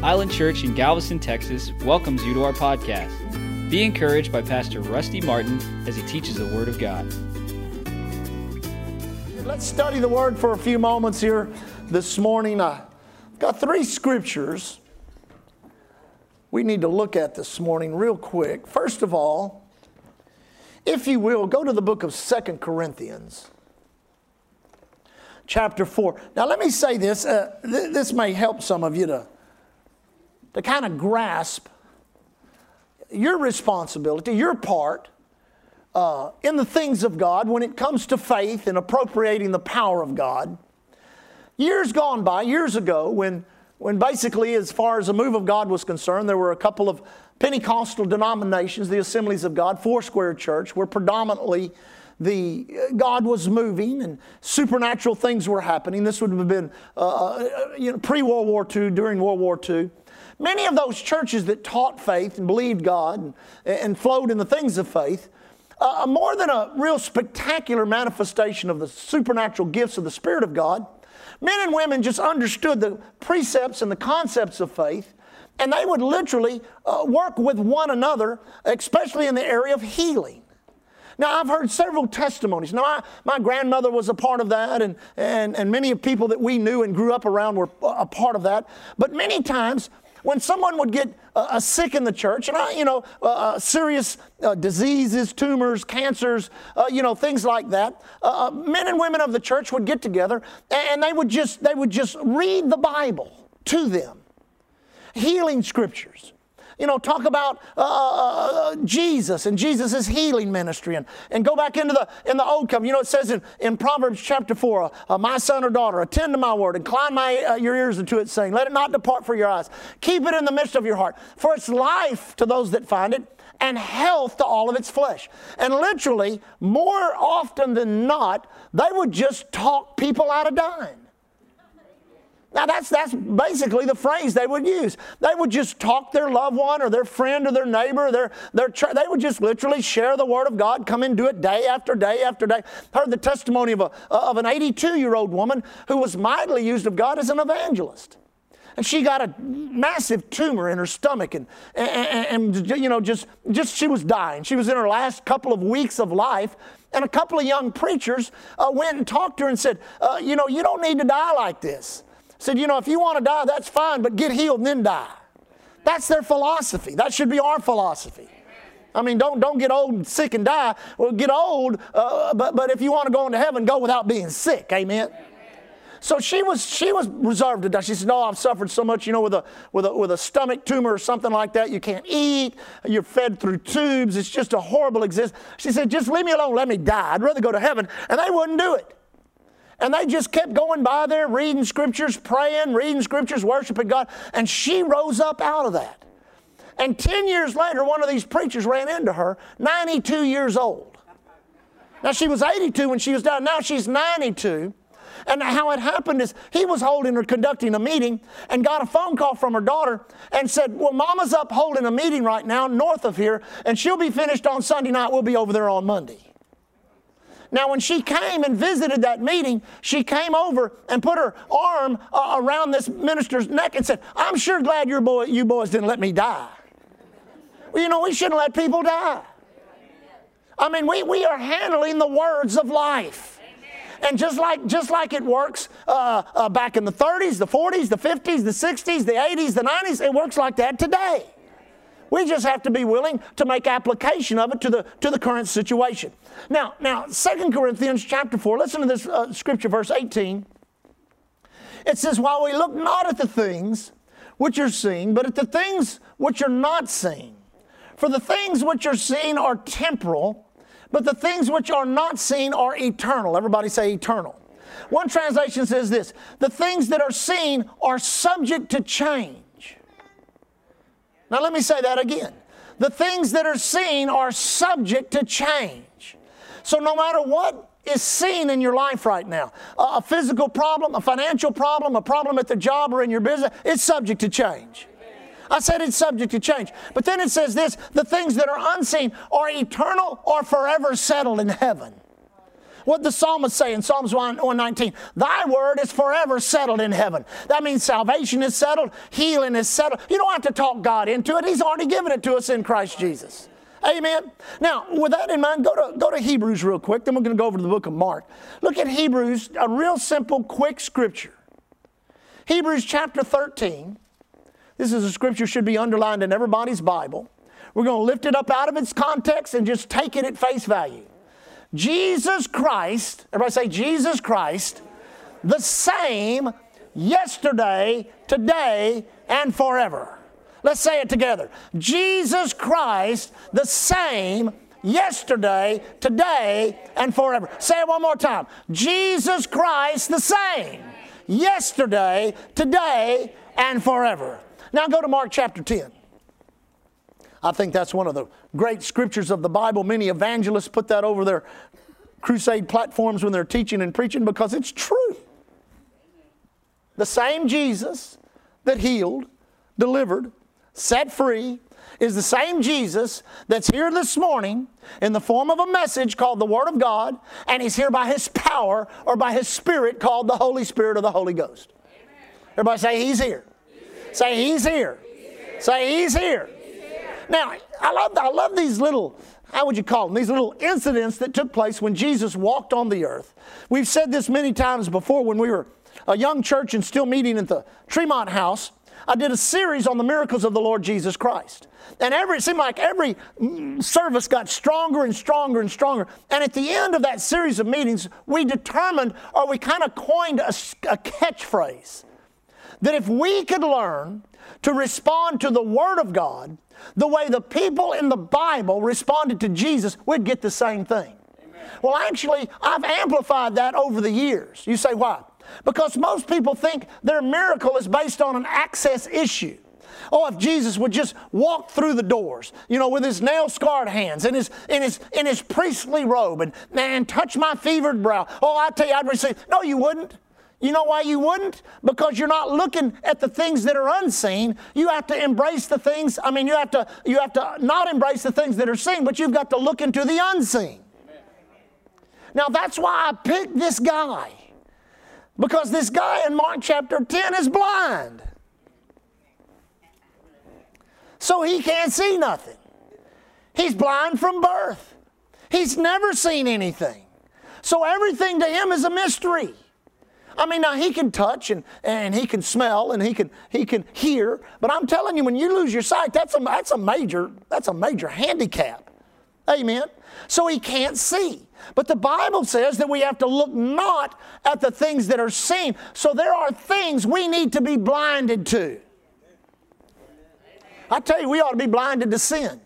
Island Church in Galveston, Texas welcomes you to our podcast. Be encouraged by Pastor Rusty Martin as he teaches the Word of God. Let's study the Word for a few moments here this morning. I've got three scriptures we need to look at this morning, real quick. First of all, if you will, go to the book of Second Corinthians, chapter 4. Now, let me say this. Uh, th- this may help some of you to, to kind of grasp your responsibility, your part uh, in the things of God when it comes to faith and appropriating the power of God. Years gone by, years ago, when, when basically, as far as the move of God was concerned, there were a couple of Pentecostal denominations, the Assemblies of God, Foursquare Church, where predominantly the God was moving and supernatural things were happening. This would have been uh, uh you know, pre World War II, during World War II. Many of those churches that taught faith and believed God and, and flowed in the things of faith, uh, more than a real spectacular manifestation of the supernatural gifts of the Spirit of God, men and women just understood the precepts and the concepts of faith, and they would literally uh, work with one another, especially in the area of healing. Now, I've heard several testimonies. Now, I, my grandmother was a part of that, and, and, and many of people that we knew and grew up around were a part of that. But many times, when someone would get uh, sick in the church, and I, you know, uh, uh serious uh, diseases, tumors, cancers, uh, you know, things like that, uh, men and women of the church would get together, and they would just they would just read the Bible to them, healing scriptures you know, talk about uh, uh, Jesus and Jesus' healing ministry and, and go back into the, in the Old Covenant. You know, it says in, in Proverbs chapter 4, uh, my son or daughter, attend to my word, incline my, uh, your ears unto it, saying, let it not depart from your eyes. Keep it in the midst of your heart, for it's life to those that find it and health to all of its flesh. And literally, more often than not, they would just talk people out of dying. Now, that's, that's basically the phrase they would use. They would just talk their loved one or their friend or their neighbor, their, their they would just literally share the Word of God, come and do it day after day after day. Heard the testimony of, a, of an 82 year old woman who was mightily used of God as an evangelist. And she got a massive tumor in her stomach, and, and, and, you know, just, just she was dying. She was in her last couple of weeks of life, and a couple of young preachers uh, went and talked to her and said, uh, You know, you don't need to die like this said, you know, if you want to die, that's fine, but get healed and then die. That's their philosophy. That should be our philosophy. I mean, don't, don't get old and sick and die. Well, get old, uh, but, but if you want to go into heaven, go without being sick. Amen. So she was she was reserved to die. She said, "No, I've suffered so much, you know, with a with a with a stomach tumor or something like that. You can't eat. You're fed through tubes. It's just a horrible existence." She said, "Just leave me alone. Let me die. I'd rather go to heaven." And they wouldn't do it. And they just kept going by there, reading scriptures, praying, reading scriptures, worshiping God. And she rose up out of that. And 10 years later, one of these preachers ran into her, 92 years old. Now, she was 82 when she was down. Now she's 92. And how it happened is he was holding or conducting a meeting and got a phone call from her daughter and said, Well, Mama's up holding a meeting right now north of here, and she'll be finished on Sunday night. We'll be over there on Monday. Now, when she came and visited that meeting, she came over and put her arm uh, around this minister's neck and said, I'm sure glad your boy, you boys didn't let me die. Well, you know, we shouldn't let people die. I mean, we, we are handling the words of life. And just like, just like it works uh, uh, back in the 30s, the 40s, the 50s, the 60s, the 80s, the 90s, it works like that today. We just have to be willing to make application of it to the, to the current situation. Now, now, 2 Corinthians chapter 4, listen to this uh, scripture, verse 18. It says, While we look not at the things which are seen, but at the things which are not seen. For the things which are seen are temporal, but the things which are not seen are eternal. Everybody say eternal. One translation says this the things that are seen are subject to change. Now, let me say that again. The things that are seen are subject to change. So, no matter what is seen in your life right now a physical problem, a financial problem, a problem at the job or in your business it's subject to change. I said it's subject to change. But then it says this the things that are unseen are eternal or forever settled in heaven. What the psalmist say in Psalms 119? Thy word is forever settled in heaven. That means salvation is settled, healing is settled. You don't have to talk God into it. He's already given it to us in Christ Jesus. Amen. Now, with that in mind, go to, go to Hebrews real quick. Then we're going to go over to the book of Mark. Look at Hebrews, a real simple, quick scripture. Hebrews chapter 13. This is a scripture should be underlined in everybody's Bible. We're going to lift it up out of its context and just take it at face value. Jesus Christ, everybody say Jesus Christ, the same yesterday, today, and forever. Let's say it together. Jesus Christ, the same yesterday, today, and forever. Say it one more time. Jesus Christ, the same yesterday, today, and forever. Now go to Mark chapter 10. I think that's one of the great scriptures of the Bible. Many evangelists put that over their crusade platforms when they're teaching and preaching because it's true. The same Jesus that healed, delivered, set free, is the same Jesus that's here this morning in the form of a message called the Word of God, and He's here by His power or by His Spirit called the Holy Spirit or the Holy Ghost. Everybody say, He's here. Say, He's here. Say, He's here. Now, I love, I love these little, how would you call them? These little incidents that took place when Jesus walked on the earth. We've said this many times before when we were a young church and still meeting at the Tremont House. I did a series on the miracles of the Lord Jesus Christ. And every, it seemed like every service got stronger and stronger and stronger. And at the end of that series of meetings, we determined, or we kind of coined a, a catchphrase, that if we could learn to respond to the Word of God the way the people in the Bible responded to Jesus, we'd get the same thing. Amen. Well, actually, I've amplified that over the years. You say, why? Because most people think their miracle is based on an access issue. Oh, if Jesus would just walk through the doors, you know, with his nail scarred hands and his, in, his, in his priestly robe and, and touch my fevered brow. Oh, I tell you, I'd receive. No, you wouldn't. You know why you wouldn't? Because you're not looking at the things that are unseen. You have to embrace the things, I mean, you have to you have to not embrace the things that are seen, but you've got to look into the unseen. Now that's why I picked this guy. Because this guy in Mark chapter 10 is blind. So he can't see nothing. He's blind from birth. He's never seen anything. So everything to him is a mystery. I mean, now he can touch and, and he can smell and he can he can hear, but I'm telling you, when you lose your sight, that's a that's a major that's a major handicap. Amen. So he can't see. But the Bible says that we have to look not at the things that are seen. So there are things we need to be blinded to. I tell you, we ought to be blinded to sin,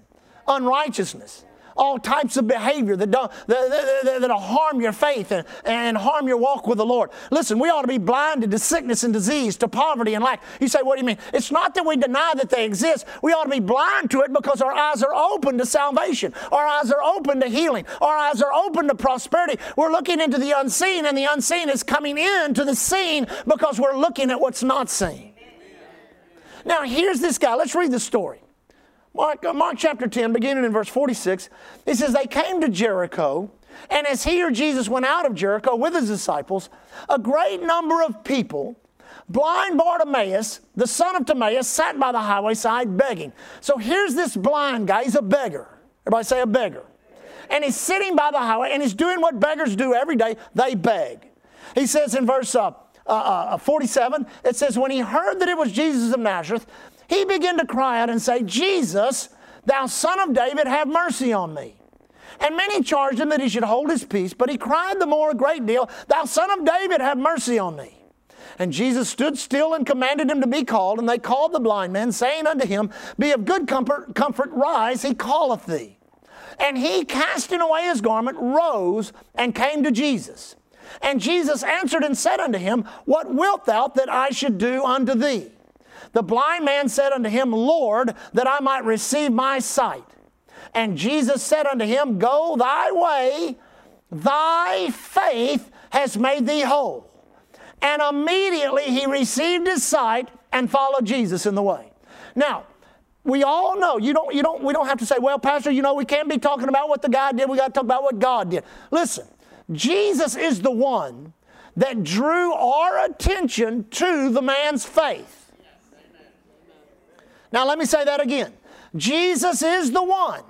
unrighteousness all types of behavior that don't, that, that, that'll harm your faith and, and harm your walk with the Lord. Listen, we ought to be blinded to sickness and disease, to poverty and lack. You say, what do you mean? It's not that we deny that they exist. We ought to be blind to it because our eyes are open to salvation. Our eyes are open to healing. Our eyes are open to prosperity. We're looking into the unseen, and the unseen is coming into the seen because we're looking at what's not seen. Now, here's this guy. Let's read the story. Mark, uh, Mark chapter 10, beginning in verse 46, it says, They came to Jericho, and as he or Jesus went out of Jericho with his disciples, a great number of people, blind Bartimaeus, the son of Timaeus, sat by the highway side begging. So here's this blind guy, he's a beggar. Everybody say a beggar. And he's sitting by the highway and he's doing what beggars do every day they beg. He says in verse uh, uh, uh 47, it says, When he heard that it was Jesus of Nazareth, he began to cry out and say, Jesus, thou son of David, have mercy on me. And many charged him that he should hold his peace, but he cried the more a great deal, Thou son of David, have mercy on me. And Jesus stood still and commanded him to be called, and they called the blind man, saying unto him, Be of good comfort, comfort, rise, he calleth thee. And he, casting away his garment, rose and came to Jesus. And Jesus answered and said unto him, What wilt thou that I should do unto thee? The blind man said unto him, Lord, that I might receive my sight. And Jesus said unto him, Go thy way, thy faith has made thee whole. And immediately he received his sight and followed Jesus in the way. Now, we all know you don't you don't we don't have to say well pastor you know we can't be talking about what the guy did we got to talk about what god did listen Jesus is the one that drew our attention to the man's faith. Now, let me say that again. Jesus is the one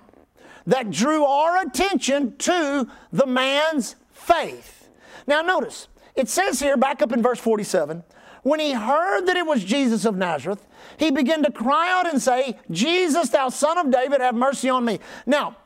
that drew our attention to the man's faith. Now, notice, it says here, back up in verse 47, when he heard that it was Jesus of Nazareth, he began to cry out and say, Jesus, thou son of David, have mercy on me. Now,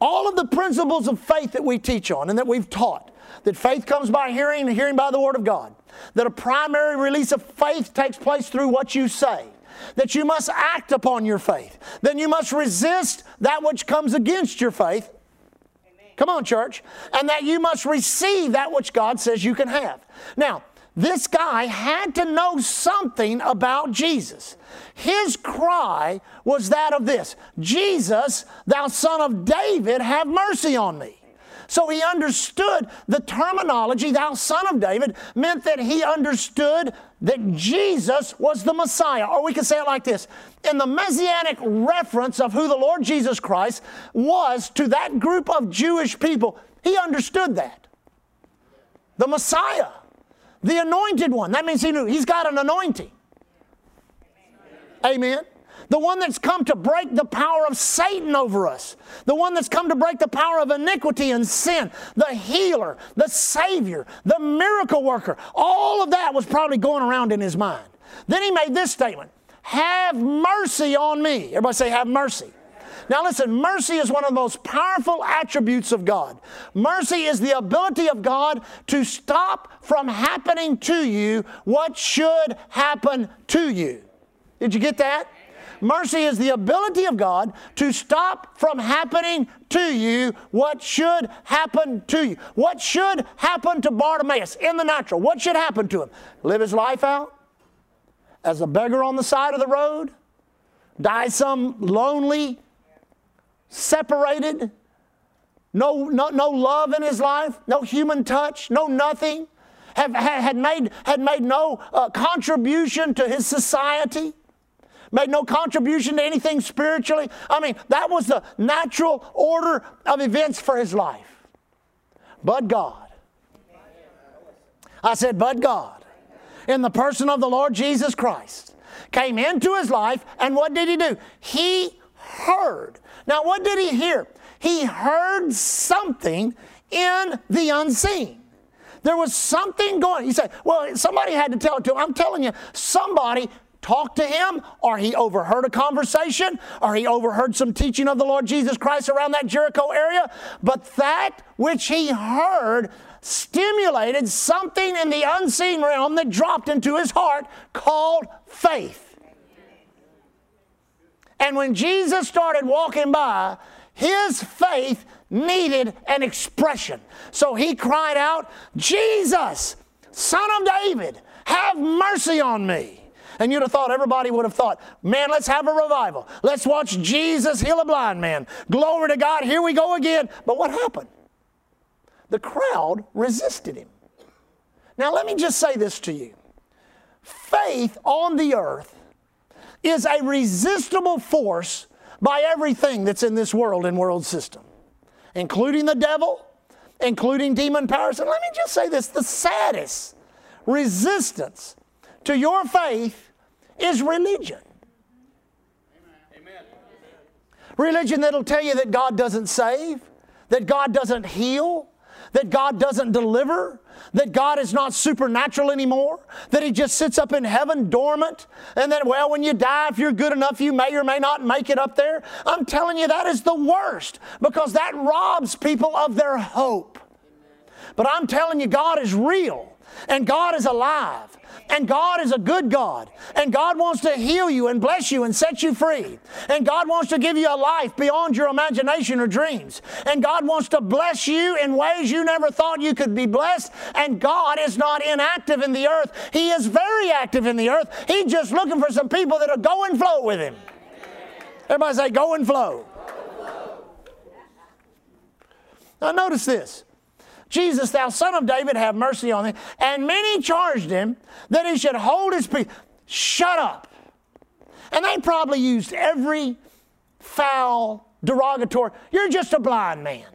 all of the principles of faith that we teach on and that we've taught, that faith comes by hearing and hearing by the Word of God, that a primary release of faith takes place through what you say, that you must act upon your faith, then you must resist that which comes against your faith. Come on, church. And that you must receive that which God says you can have. Now, this guy had to know something about Jesus. His cry was that of this Jesus, thou son of David, have mercy on me. So he understood the terminology, thou son of David, meant that he understood that Jesus was the Messiah. Or we could say it like this in the messianic reference of who the Lord Jesus Christ was to that group of Jewish people, he understood that. The Messiah, the anointed one. That means he knew he's got an anointing. Amen. The one that's come to break the power of Satan over us. The one that's come to break the power of iniquity and sin. The healer, the Savior, the miracle worker. All of that was probably going around in his mind. Then he made this statement Have mercy on me. Everybody say, Have mercy. Now, listen, mercy is one of the most powerful attributes of God. Mercy is the ability of God to stop from happening to you what should happen to you. Did you get that? Mercy is the ability of God to stop from happening to you what should happen to you. What should happen to Bartimaeus in the natural? What should happen to him? Live his life out as a beggar on the side of the road? Die some lonely, separated, no, no, no love in his life, no human touch, no nothing? Have, had, made, had made no uh, contribution to his society? Made no contribution to anything spiritually. I mean, that was the natural order of events for his life. But God. I said, but God, in the person of the Lord Jesus Christ, came into his life, and what did he do? He heard. Now, what did he hear? He heard something in the unseen. There was something going. He said, Well, somebody had to tell it to him. I'm telling you, somebody talked to him, or he overheard a conversation, or he overheard some teaching of the Lord Jesus Christ around that Jericho area. But that which he heard stimulated something in the unseen realm that dropped into his heart called faith. And when Jesus started walking by, his faith needed an expression. So he cried out, Jesus, Son of David, have mercy on me. And you'd have thought, everybody would have thought, man, let's have a revival. Let's watch Jesus heal a blind man. Glory to God, here we go again. But what happened? The crowd resisted him. Now, let me just say this to you faith on the earth is a resistible force by everything that's in this world and world system, including the devil, including demon powers. And let me just say this the saddest resistance to your faith is religion. Religion that'll tell you that God doesn't save, that God doesn't heal, that God doesn't deliver, that God is not supernatural anymore, that He just sits up in heaven dormant, and that, well, when you die, if you're good enough, you may or may not make it up there. I'm telling you, that is the worst because that robs people of their hope. But I'm telling you, God is real and God is alive and God is a good God. And God wants to heal you and bless you and set you free. And God wants to give you a life beyond your imagination or dreams. And God wants to bless you in ways you never thought you could be blessed. And God is not inactive in the earth, He is very active in the earth. He's just looking for some people that'll go and flow with Him. Everybody say, go and flow. Now, notice this. Jesus, thou son of David, have mercy on me. And many charged him that he should hold his peace. Shut up. And they probably used every foul, derogatory, you're just a blind man.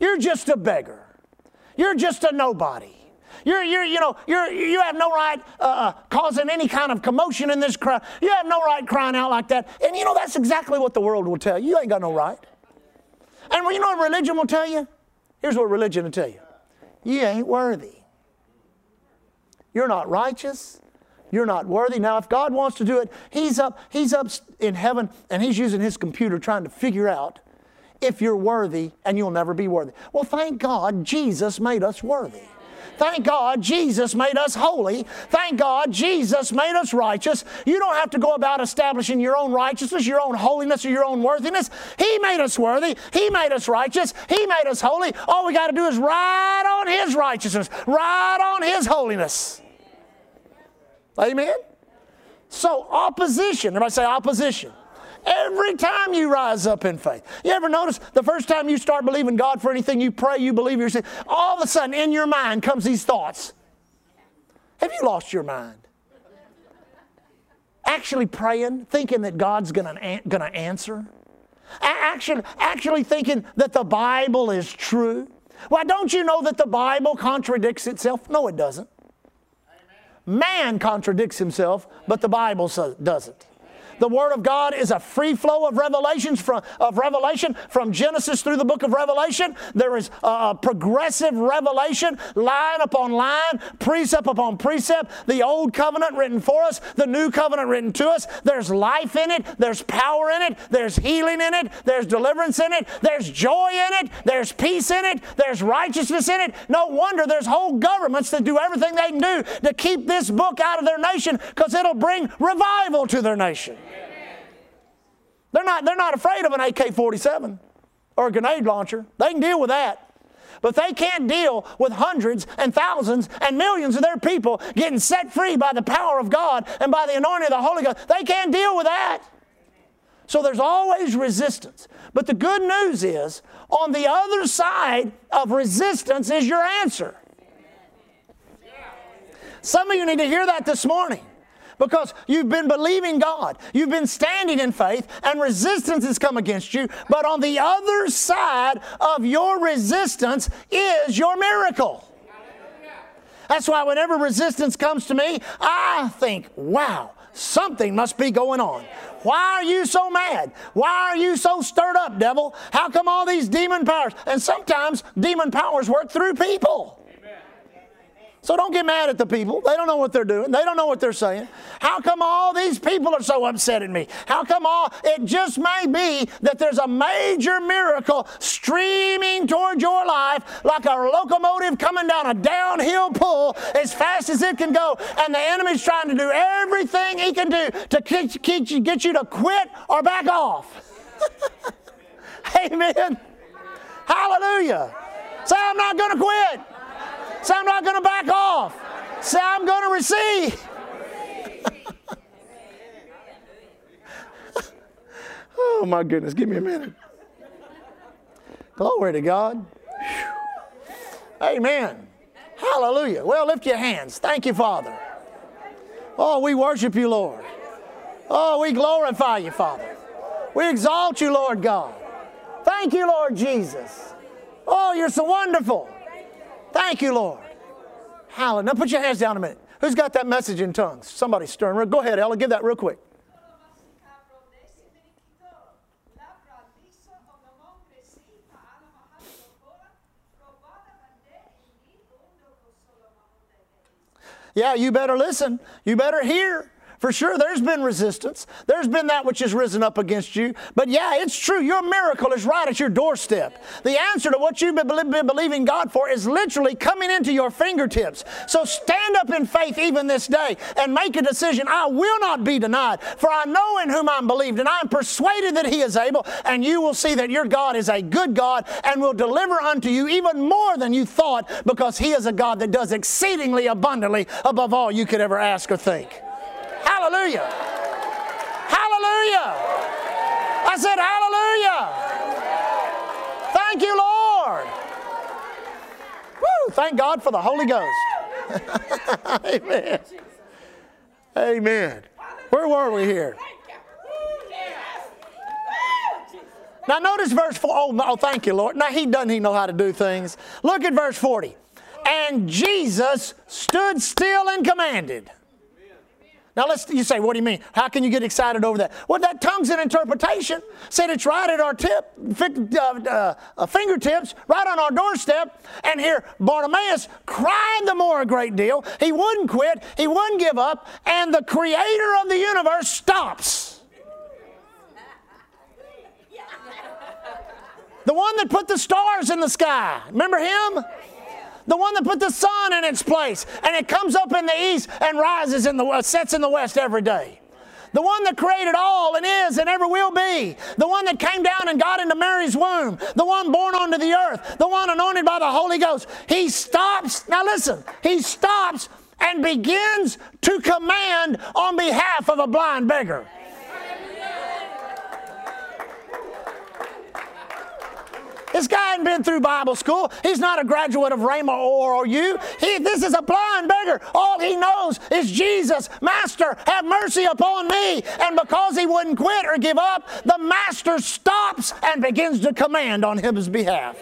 You're just a beggar. You're just a nobody. You're, you're, you know, you're, you have no right uh, uh, causing any kind of commotion in this crowd. You have no right crying out like that. And you know, that's exactly what the world will tell you. You ain't got no right. And you know what religion will tell you? Here's what religion will tell you you ain't worthy. You're not righteous. You're not worthy. Now, if God wants to do it, He's up, He's up in heaven and He's using His computer trying to figure out if you're worthy and you'll never be worthy. Well, thank God Jesus made us worthy. Thank God Jesus made us holy. Thank God Jesus made us righteous. You don't have to go about establishing your own righteousness, your own holiness, or your own worthiness. He made us worthy. He made us righteous. He made us holy. All we got to do is ride on His righteousness, ride on His holiness. Amen? So, opposition. Everybody say opposition. Every time you rise up in faith. You ever notice the first time you start believing God for anything you pray, you believe saying, all of a sudden in your mind comes these thoughts. Have you lost your mind? Actually praying, thinking that God's gonna answer. Actually, actually thinking that the Bible is true. Why, don't you know that the Bible contradicts itself? No, it doesn't. Man contradicts himself, but the Bible doesn't. The Word of God is a free flow of revelations from, of revelation from Genesis through the book of Revelation. There is a progressive revelation, line upon line, precept upon precept. The old covenant written for us, the new covenant written to us. There's life in it, there's power in it, there's healing in it, there's deliverance in it, there's joy in it, there's peace in it, there's righteousness in it. No wonder there's whole governments that do everything they can do to keep this book out of their nation because it'll bring revival to their nation. They're not, they're not afraid of an AK 47 or a grenade launcher. They can deal with that. But they can't deal with hundreds and thousands and millions of their people getting set free by the power of God and by the anointing of the Holy Ghost. They can't deal with that. So there's always resistance. But the good news is, on the other side of resistance is your answer. Some of you need to hear that this morning because you've been believing God. You've been standing in faith, and resistance has come against you. But on the other side of your resistance is your miracle. That's why whenever resistance comes to me, I think, wow, something must be going on. Why are you so mad? Why are you so stirred up, devil? How come all these demon powers? And sometimes demon powers work through people. So don't get mad at the people. They don't know what they're doing. They don't know what they're saying. How come all these people are so upset at me? How come all, it just may be that there's a major miracle streaming toward your life like a locomotive coming down a downhill pull as fast as it can go. And the enemy's trying to do everything he can do to get you to quit or back off. Amen. Hallelujah. Say, I'm not going to quit. Say, I'm not going to back off. Say, I'm going to receive. oh, my goodness. Give me a minute. Glory to God. Amen. Hallelujah. Well, lift your hands. Thank you, Father. Oh, we worship you, Lord. Oh, we glorify you, Father. We exalt you, Lord God. Thank you, Lord Jesus. Oh, you're so wonderful. Thank you, Lord. Hallelujah. Now put your hands down a minute. Who's got that message in tongues? Somebody stirring. Go ahead, Ella. Give that real quick. Yeah, you better listen. You better hear. For sure, there's been resistance. There's been that which has risen up against you. But yeah, it's true. Your miracle is right at your doorstep. The answer to what you've been believing God for is literally coming into your fingertips. So stand up in faith even this day and make a decision. I will not be denied, for I know in whom I'm believed, and I'm persuaded that He is able, and you will see that your God is a good God and will deliver unto you even more than you thought, because He is a God that does exceedingly abundantly above all you could ever ask or think. Hallelujah. Hallelujah. I said, Hallelujah. Thank you, Lord. Woo, thank God for the Holy Ghost. Amen. Amen. Where were we here? Now notice verse 4. Oh, oh, thank you, Lord. Now he doesn't he know how to do things. Look at verse 40. And Jesus stood still and commanded. Now let's you say, what do you mean? How can you get excited over that? Well, that tongue's an interpretation. Said it's right at our tip, uh, uh, fingertips, right on our doorstep. And here Bartimaeus cried the more a great deal. He wouldn't quit. He wouldn't give up. And the Creator of the universe stops. The one that put the stars in the sky. Remember him? The one that put the sun in its place, and it comes up in the east and rises in the uh, sets in the west every day. The one that created all and is and ever will be. The one that came down and got into Mary's womb. The one born onto the earth. The one anointed by the Holy Ghost. He stops. Now listen. He stops and begins to command on behalf of a blind beggar. This guy hadn't been through Bible school. He's not a graduate of Rhema or you. He, this is a blind beggar. All he knows is Jesus, Master, have mercy upon me. And because he wouldn't quit or give up, the Master stops and begins to command on his behalf.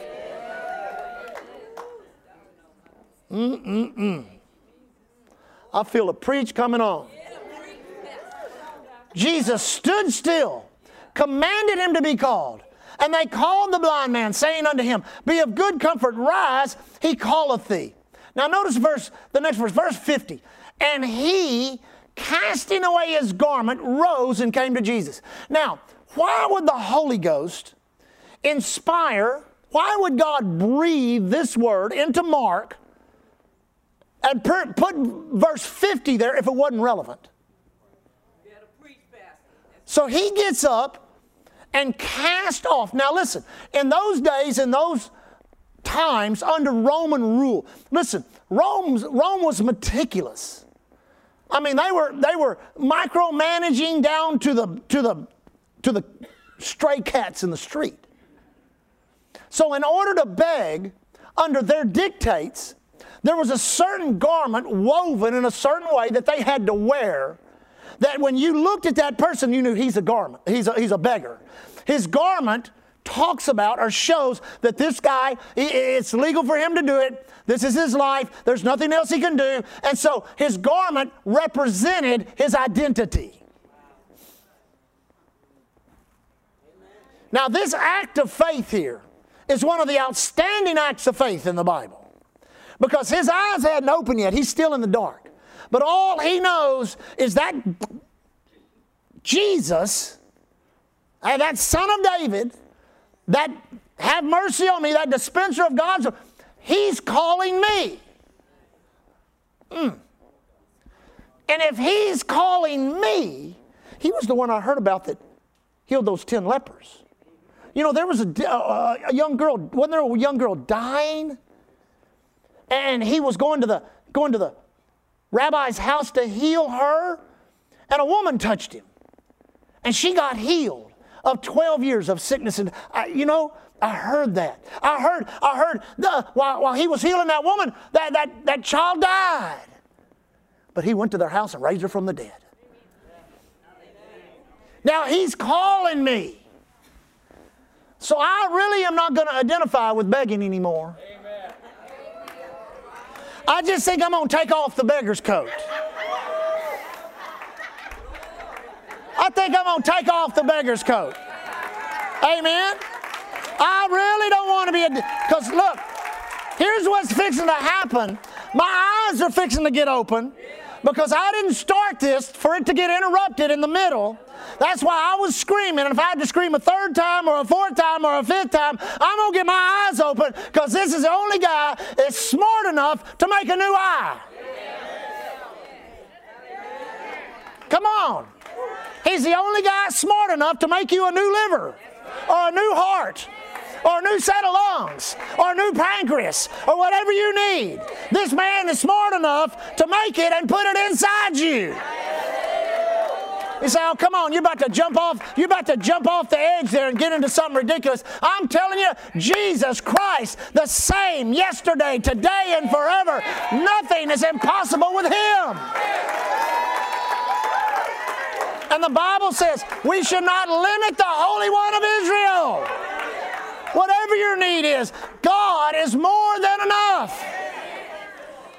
Mm-mm-mm. I feel a preach coming on. Jesus stood still, commanded him to be called. And they called the blind man, saying unto him, Be of good comfort, rise, he calleth thee. Now notice verse, the next verse, verse 50. And he, casting away his garment, rose and came to Jesus. Now, why would the Holy Ghost inspire, why would God breathe this word into Mark and put verse 50 there if it wasn't relevant? So he gets up and cast off. Now, listen, in those days, in those times under Roman rule, listen, Rome's, Rome was meticulous. I mean, they were, they were micromanaging down to the, to, the, to the stray cats in the street. So, in order to beg under their dictates, there was a certain garment woven in a certain way that they had to wear that when you looked at that person, you knew he's a garment, he's a, he's a beggar. His garment talks about or shows that this guy, it's legal for him to do it. This is his life. There's nothing else he can do. And so his garment represented his identity. Now, this act of faith here is one of the outstanding acts of faith in the Bible because his eyes hadn't opened yet. He's still in the dark. But all he knows is that Jesus, uh, that son of David, that have mercy on me, that dispenser of God's, he's calling me. Mm. And if he's calling me, he was the one I heard about that healed those 10 lepers. You know, there was a, uh, a young girl, wasn't there a young girl dying? And he was going to the, going to the rabbi's house to heal her, and a woman touched him. And she got healed of 12 years of sickness. And I, you know, I heard that. I heard, I heard the, while, while he was healing that woman, that, that, that child died. But he went to their house and raised her from the dead. Now he's calling me. So I really am not going to identify with begging anymore. I just think I'm going to take off the beggar's coat. I think I'm going to take off the beggar's coat. Amen. I really don't want to be a. Because look, here's what's fixing to happen. My eyes are fixing to get open because I didn't start this for it to get interrupted in the middle. That's why I was screaming. And if I had to scream a third time or a fourth time or a fifth time, I'm going to get my eyes open because this is the only guy that's smart enough to make a new eye. Come on. He's the only guy smart enough to make you a new liver or a new heart or a new set of lungs or a new pancreas or whatever you need. This man is smart enough to make it and put it inside you. You say, "Oh, come on! You're about to jump off. You're about to jump off the edge there and get into something ridiculous." I'm telling you, Jesus Christ, the same yesterday, today, and forever. Nothing is impossible with Him. And the Bible says we should not limit the Holy One of Israel. Whatever your need is, God is more than enough.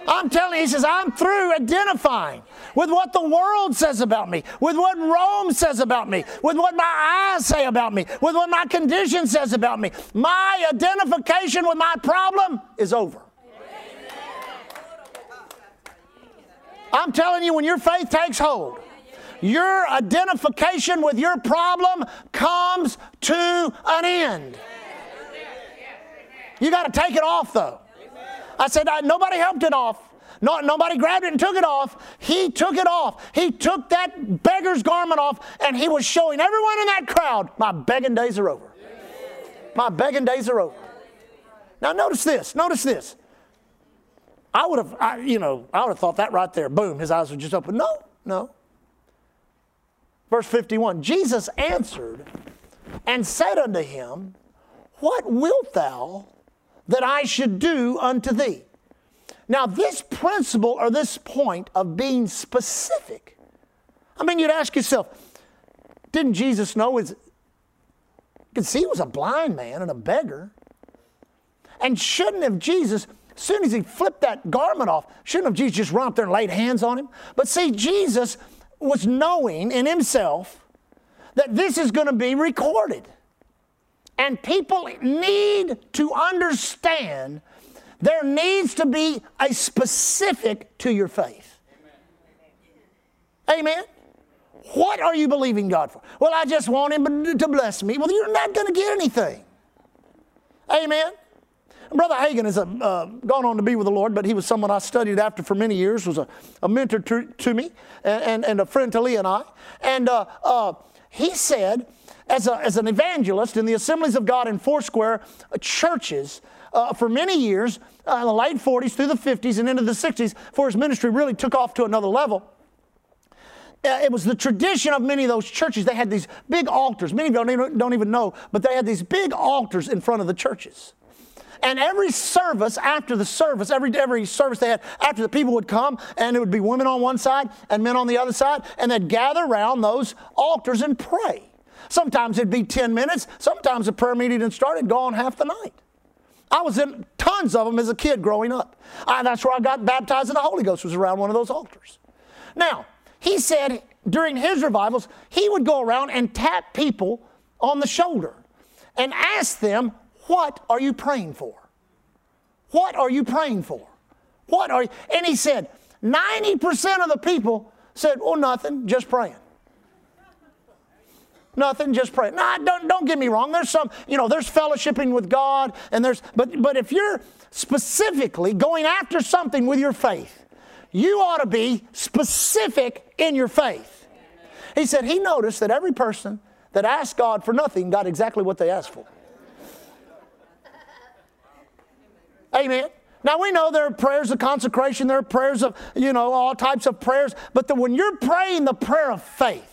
I'm telling you, he says, I'm through identifying with what the world says about me, with what Rome says about me, with what my eyes say about me, with what my condition says about me. My identification with my problem is over. I'm telling you, when your faith takes hold, your identification with your problem comes to an end. You got to take it off, though. I said, nobody helped it off. No, nobody grabbed it and took it off. He took it off. He took that beggar's garment off and he was showing everyone in that crowd, my begging days are over. My begging days are over. Now, notice this. Notice this. I would have, I, you know, I would have thought that right there. Boom, his eyes were just open. No, no. Verse 51 Jesus answered and said unto him, What wilt thou that I should do unto thee? Now, this principle or this point of being specific, I mean, you'd ask yourself, didn't Jesus know his, you could see he was a blind man and a beggar? And shouldn't have Jesus, as soon as he flipped that garment off, shouldn't have Jesus just run up there and laid hands on him? But see, Jesus was knowing in himself that this is going to be recorded. And people need to understand there needs to be a specific to your faith. Amen. What are you believing God for? Well, I just want Him to bless me. Well, you're not going to get anything. Amen. Brother Hagin has uh, gone on to be with the Lord, but he was someone I studied after for many years, was a, a mentor to, to me and, and, and, a friend to Lee and I. And uh, uh, he said, as, a, as an evangelist in the Assemblies of God in Foursquare churches, uh, for many years, uh, in the late 40s through the 50s and into the 60s, before his ministry really took off to another level. Uh, it was the tradition of many of those churches. They had these big altars. Many of you don't don't even know, but they had these big altars in front of the churches. And every service after the service, every, every service they had after the people would come, and it would be women on one side and men on the other side, and they'd gather around those altars and pray. Sometimes it'd be 10 minutes, sometimes the prayer meeting had started, gone half the night. I was in tons of them as a kid growing up. I, that's where I got baptized in the Holy Ghost, was around one of those altars. Now, he said during his revivals, he would go around and tap people on the shoulder and ask them, What are you praying for? What are you praying for? What are you? And he said, 90% of the people said, Well, nothing, just praying. Nothing, just pray. Nah, don't, don't get me wrong. There's some, you know, there's fellowshipping with God, and there's, but, but if you're specifically going after something with your faith, you ought to be specific in your faith. He said he noticed that every person that asked God for nothing got exactly what they asked for. Amen. Now we know there are prayers of consecration, there are prayers of, you know, all types of prayers, but the, when you're praying the prayer of faith,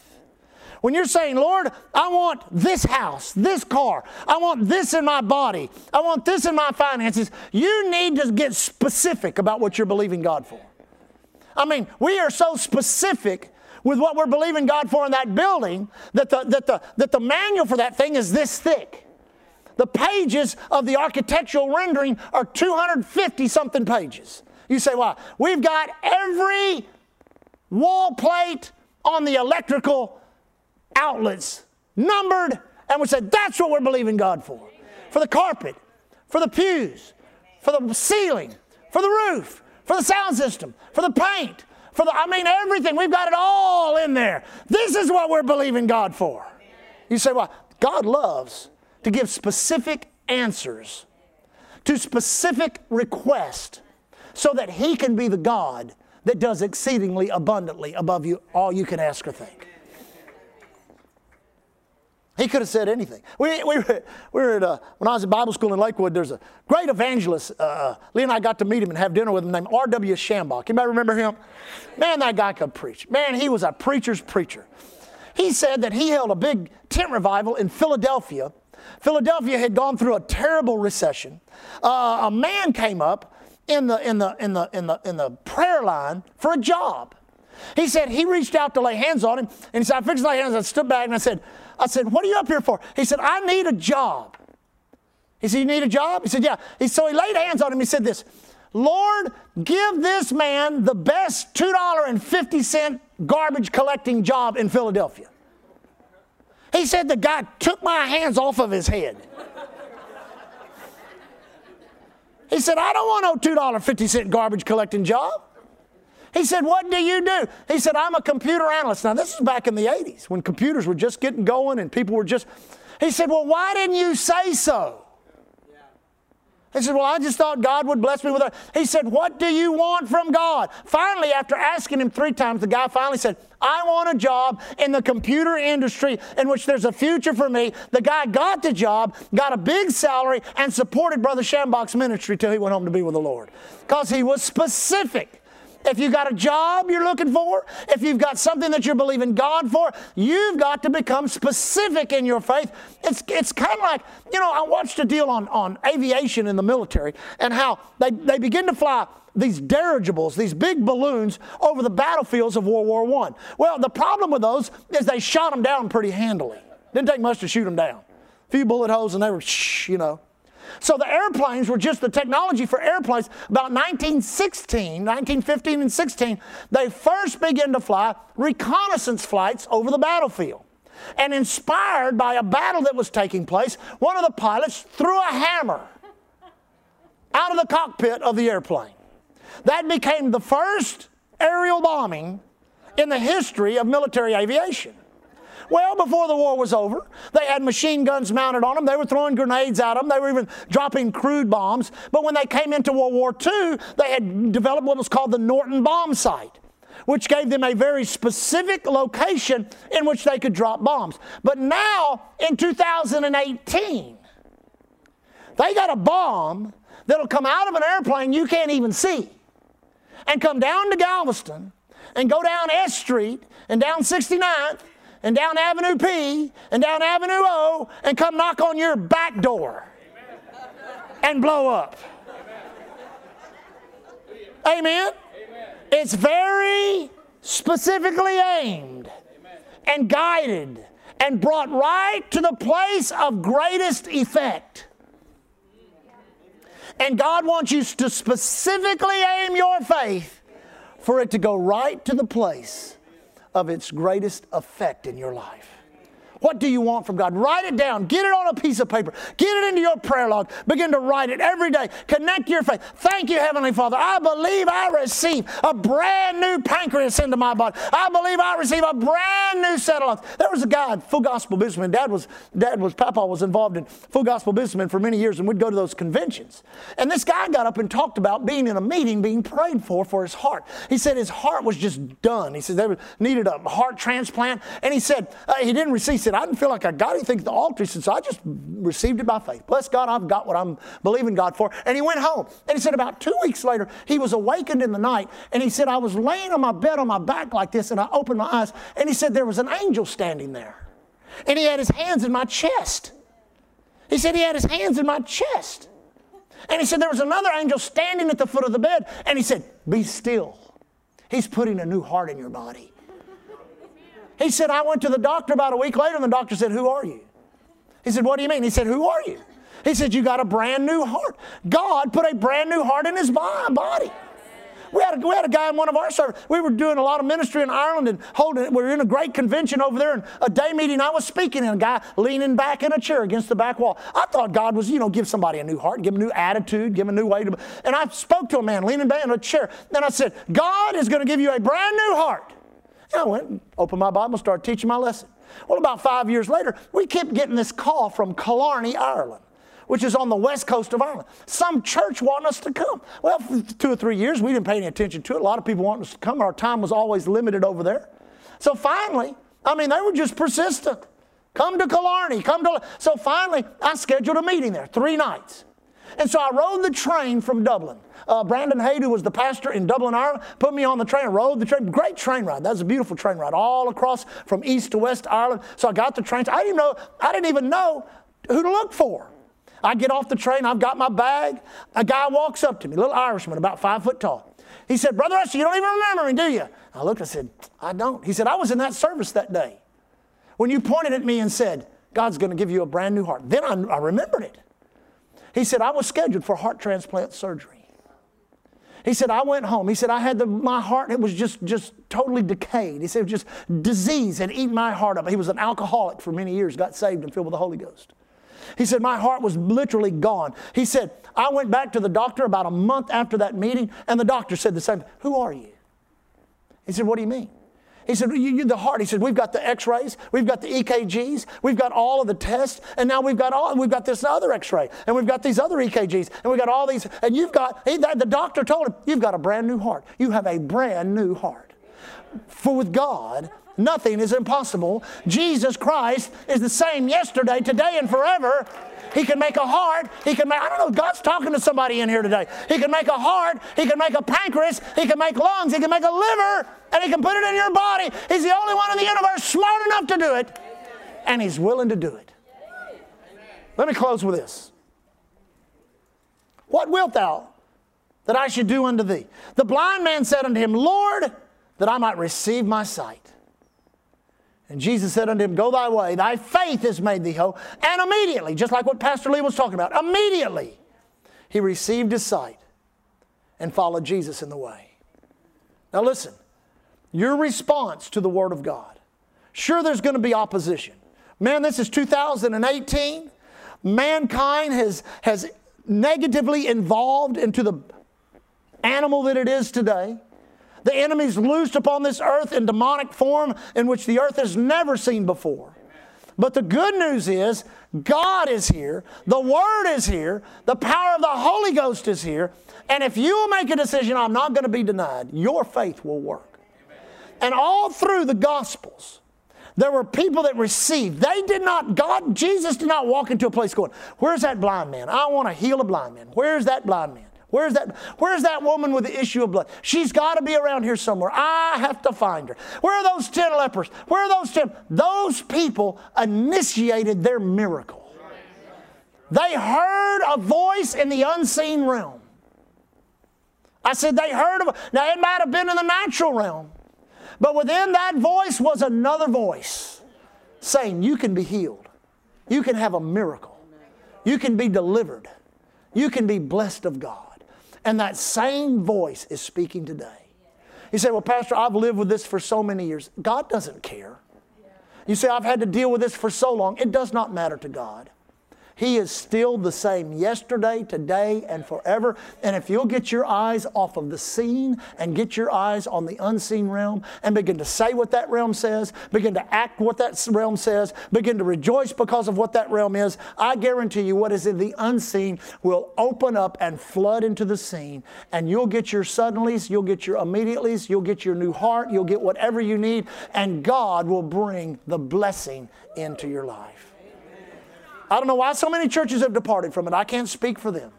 when you're saying, Lord, I want this house, this car, I want this in my body, I want this in my finances, you need to get specific about what you're believing God for. I mean, we are so specific with what we're believing God for in that building that the, that the, that the manual for that thing is this thick. The pages of the architectural rendering are 250 something pages. You say, why? We've got every wall plate on the electrical outlets numbered, and we said, that's what we're believing God for. For the carpet, for the pews, for the ceiling, for the roof, for the sound system, for the paint, for the, I mean, everything. We've got it all in there. This is what we're believing God for. You say, well, God loves to give specific answers to specific requests so that He can be the God that does exceedingly abundantly above you all you can ask or think. He could have said anything. We, we, we were at, uh, when I was at Bible school in Lakewood, there's a great evangelist. Uh, uh Lee and I got to meet him and have dinner with him named R.W. Schambach. Anybody remember him? Man, that guy could preach. Man, he was a preacher's preacher. He said that he held a big tent revival in Philadelphia. Philadelphia had gone through a terrible recession. Uh, a man came up in the, in, the, in, the, in, the, in the prayer line for a job. He said he reached out to lay hands on him, and he said, I fixed my hands. I stood back and I said, I said, What are you up here for? He said, I need a job. He said, You need a job? He said, Yeah. He, so he laid hands on him. He said, This, Lord, give this man the best $2.50 garbage collecting job in Philadelphia. He said the guy took my hands off of his head. He said, I don't want no $2.50 garbage collecting job. He said, What do you do? He said, I'm a computer analyst. Now, this is back in the 80s when computers were just getting going and people were just. He said, Well, why didn't you say so? He said, Well, I just thought God would bless me with it. He said, What do you want from God? Finally, after asking him three times, the guy finally said, I want a job in the computer industry in which there's a future for me. The guy got the job, got a big salary, and supported Brother Schambach's ministry till he went home to be with the Lord. Because he was specific. If you've got a job you're looking for, if you've got something that you're believing God for, you've got to become specific in your faith. It's, it's kind of like, you know, I watched a deal on, on aviation in the military and how they, they begin to fly these dirigibles, these big balloons, over the battlefields of World War I. Well, the problem with those is they shot them down pretty handily. Didn't take much to shoot them down. A few bullet holes and they were, shh, you know. So the airplanes were just the technology for airplanes. About 1916, 1915 and 16, they first began to fly reconnaissance flights over the battlefield. And inspired by a battle that was taking place, one of the pilots threw a hammer out of the cockpit of the airplane. That became the first aerial bombing in the history of military aviation. Well, before the war was over, they had machine guns mounted on them. They were throwing grenades at them. They were even dropping crude bombs. But when they came into World War II, they had developed what was called the Norden bomb sight which gave them a very specific location in which they could drop bombs. But now, in 2018, they got a bomb that'll come out of an airplane you can't even see and come down to Galveston and go down S Street and down 69th and down Avenue P and down Avenue O and come knock on your back door and blow up. Amen. It's very specifically aimed and guided and brought right to the place of greatest effect. And God wants you to specifically aim your faith for it to go right to the place of its greatest effect in your life. What do you want from God? Write it down. Get it on a piece of paper. Get it into your prayer log. Begin to write it every day. Connect your faith. Thank you, Heavenly Father. I believe I receive a brand new pancreas into my body. I believe I receive a brand new set of. There was a guy, full gospel businessman. Dad was, Dad was, Papa was involved in full gospel businessman for many years, and we'd go to those conventions. And this guy got up and talked about being in a meeting, being prayed for for his heart. He said his heart was just done. He said they needed a heart transplant, and he said uh, he didn't receive said, I didn't feel like I got anything at the altar. He said, so I just received it by faith. Bless God, I've got what I'm believing God for. And he went home. And he said, about two weeks later, he was awakened in the night. And he said, I was laying on my bed on my back like this, and I opened my eyes. And he said, there was an angel standing there. And he had his hands in my chest. He said, he had his hands in my chest. And he said, there was another angel standing at the foot of the bed. And he said, be still. He's putting a new heart in your body. He said, I went to the doctor about a week later, and the doctor said, Who are you? He said, What do you mean? He said, Who are you? He said, You got a brand new heart. God put a brand new heart in his body. We had, a, we had a guy in one of our services. We were doing a lot of ministry in Ireland and holding We were in a great convention over there, and a day meeting I was speaking, and a guy leaning back in a chair against the back wall. I thought God was, you know, give somebody a new heart, give a new attitude, give a new way to. And I spoke to a man leaning back in a chair. Then I said, God is going to give you a brand new heart. And I went and opened my Bible, and started teaching my lesson. Well, about five years later, we kept getting this call from Killarney, Ireland, which is on the west coast of Ireland. Some church wanting us to come. Well, for two or three years, we didn't pay any attention to it. A lot of people wanted us to come. Our time was always limited over there. So finally, I mean, they were just persistent. Come to Killarney, come to. So finally, I scheduled a meeting there, three nights. And so I rode the train from Dublin. Uh, Brandon Hayde, who was the pastor in Dublin, Ireland, put me on the train, rode the train. Great train ride. That was a beautiful train ride, all across from east to west Ireland. So I got the train. I didn't know, I didn't even know who to look for. I get off the train, I've got my bag. A guy walks up to me, little Irishman, about five foot tall. He said, Brother Usher, you don't even remember me, do you? I looked, I said, I don't. He said, I was in that service that day when you pointed at me and said, God's going to give you a brand new heart. Then I, I remembered it. He said, I was scheduled for heart transplant surgery. He said, I went home. He said, I had the, my heart, it was just, just totally decayed. He said, just disease had eaten my heart up. He was an alcoholic for many years, got saved and filled with the Holy Ghost. He said, My heart was literally gone. He said, I went back to the doctor about a month after that meeting, and the doctor said the same Who are you? He said, What do you mean? He said, you, the heart. He said, we've got the x-rays, we've got the EKGs, we've got all of the tests, and now we've got all, we've got this other x-ray, and we've got these other EKGs, and we've got all these, and you've got, he, the doctor told him, you've got a brand new heart. You have a brand new heart. For with God, nothing is impossible. Jesus Christ is the same yesterday, today, and forever. He can make a heart. He can make, I don't know, God's talking to somebody in here today. He can make a heart. He can make a pancreas. He can make lungs. He can make a liver. And He can put it in your body. He's the only one in the universe smart enough to do it. And He's willing to do it. Let me close with this. What wilt thou that I should do unto thee? The blind man said unto him, Lord, that I might receive my sight. And Jesus said unto him, Go thy way, thy faith has made thee whole. And immediately, just like what Pastor Lee was talking about, immediately he received his sight and followed Jesus in the way. Now listen, your response to the Word of God. Sure, there's going to be opposition. Man, this is 2018. Mankind has, has negatively evolved into the animal that it is today. The enemy's loosed upon this earth in demonic form in which the earth has never seen before. But the good news is God is here, the Word is here, the power of the Holy Ghost is here, and if you will make a decision, I'm not going to be denied, your faith will work. And all through the Gospels, there were people that received. They did not, God, Jesus did not walk into a place going, Where's that blind man? I want to heal a blind man. Where's that blind man? Where's that, where's that woman with the issue of blood? She's got to be around here somewhere. I have to find her. Where are those 10 lepers? Where are those 10? Those people initiated their miracle. They heard a voice in the unseen realm. I said they heard of, now it might have been in the natural realm, but within that voice was another voice saying, You can be healed. You can have a miracle. You can be delivered. You can be blessed of God. And that same voice is speaking today. You say, Well, Pastor, I've lived with this for so many years. God doesn't care. You say, I've had to deal with this for so long. It does not matter to God. He is still the same yesterday, today, and forever. And if you'll get your eyes off of the seen and get your eyes on the unseen realm and begin to say what that realm says, begin to act what that realm says, begin to rejoice because of what that realm is, I guarantee you what is in the unseen will open up and flood into the seen. And you'll get your suddenlies, you'll get your immediatelys, you'll get your new heart, you'll get whatever you need, and God will bring the blessing into your life. I don't know why so many churches have departed from it. I can't speak for them.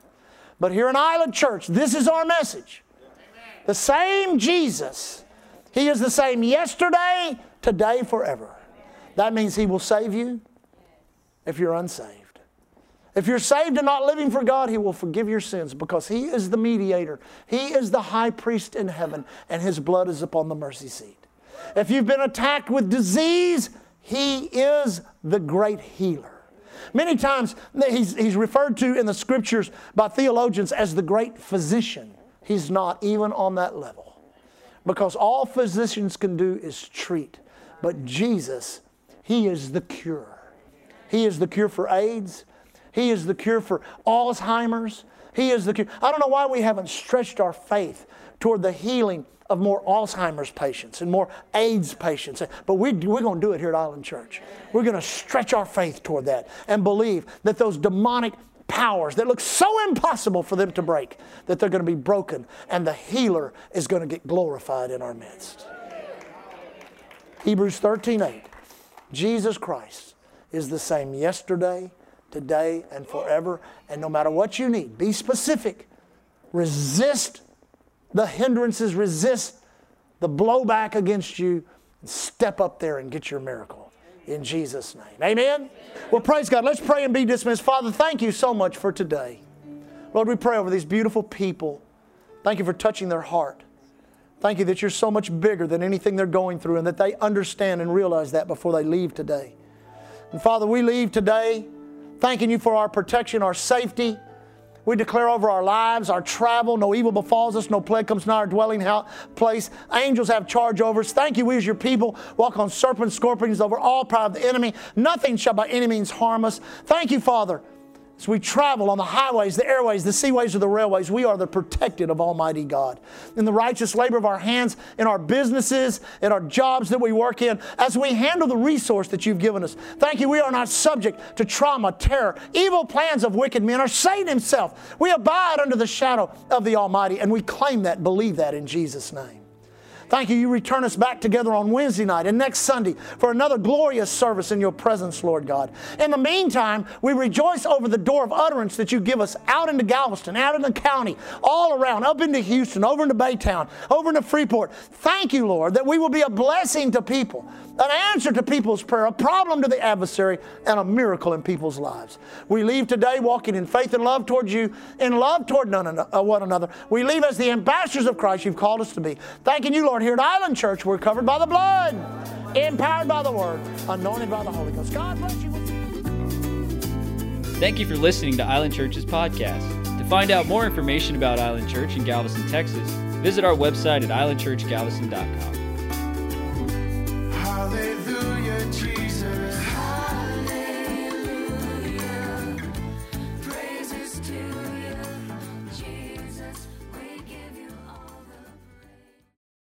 But here in Island Church, this is our message. The same Jesus. He is the same yesterday, today, forever. That means He will save you if you're unsaved. If you're saved and not living for God, He will forgive your sins because He is the mediator. He is the high priest in heaven, and His blood is upon the mercy seat. If you've been attacked with disease, He is the great healer. Many times he's, he's referred to in the scriptures by theologians as the great physician. He's not even on that level. Because all physicians can do is treat. But Jesus, He is the cure. He is the cure for AIDS. He is the cure for Alzheimer's. He is the cure. I don't know why we haven't stretched our faith toward the healing of more Alzheimer's patients and more AIDS patients. But we, we're going to do it here at Island Church. We're going to stretch our faith toward that and believe that those demonic powers that look so impossible for them to break, that they're going to be broken and the healer is going to get glorified in our midst. Hebrews 13 8. Jesus Christ is the same yesterday, today, and forever. And no matter what you need, be specific. Resist the hindrances, resist the blowback against you, step up there and get your miracle in Jesus' name. Amen? Well, praise God. Let's pray and be dismissed. Father, thank you so much for today. Lord, we pray over these beautiful people. Thank you for touching their heart. Thank you that you're so much bigger than anything they're going through and that they understand and realize that before they leave today. And Father, we leave today thanking you for our protection, our safety. We declare over our lives, our travel, no evil befalls us, no plague comes nigh our dwelling place. Angels have charge over us. Thank you, we as your people walk on serpents, scorpions over all power of the enemy. Nothing shall by any means harm us. Thank you, Father we travel on the highways, the airways, the seaways, or the railways, we are the protected of Almighty God. In the righteous labor of our hands, in our businesses, in our jobs that we work in, as we handle the resource that you've given us. Thank you, we are not subject to trauma, terror, evil plans of wicked men, or Satan himself. We abide under the shadow of the Almighty, and we claim that, believe that in Jesus' name. Thank you. You return us back together on Wednesday night and next Sunday for another glorious service in your presence, Lord God. In the meantime, we rejoice over the door of utterance that you give us out into Galveston, out in the county, all around, up into Houston, over into Baytown, over into Freeport. Thank you, Lord, that we will be a blessing to people an answer to people's prayer, a problem to the adversary, and a miracle in people's lives. We leave today walking in faith and love towards you, in love toward uh, one another. We leave as the ambassadors of Christ you've called us to be. Thanking you, Lord, here at Island Church, we're covered by the blood, empowered by the word, anointed by the Holy Ghost. God bless you. Thank you for listening to Island Church's podcast. To find out more information about Island Church in Galveston, Texas, visit our website at islandchurchgalveston.com. Hallelujah, Jesus.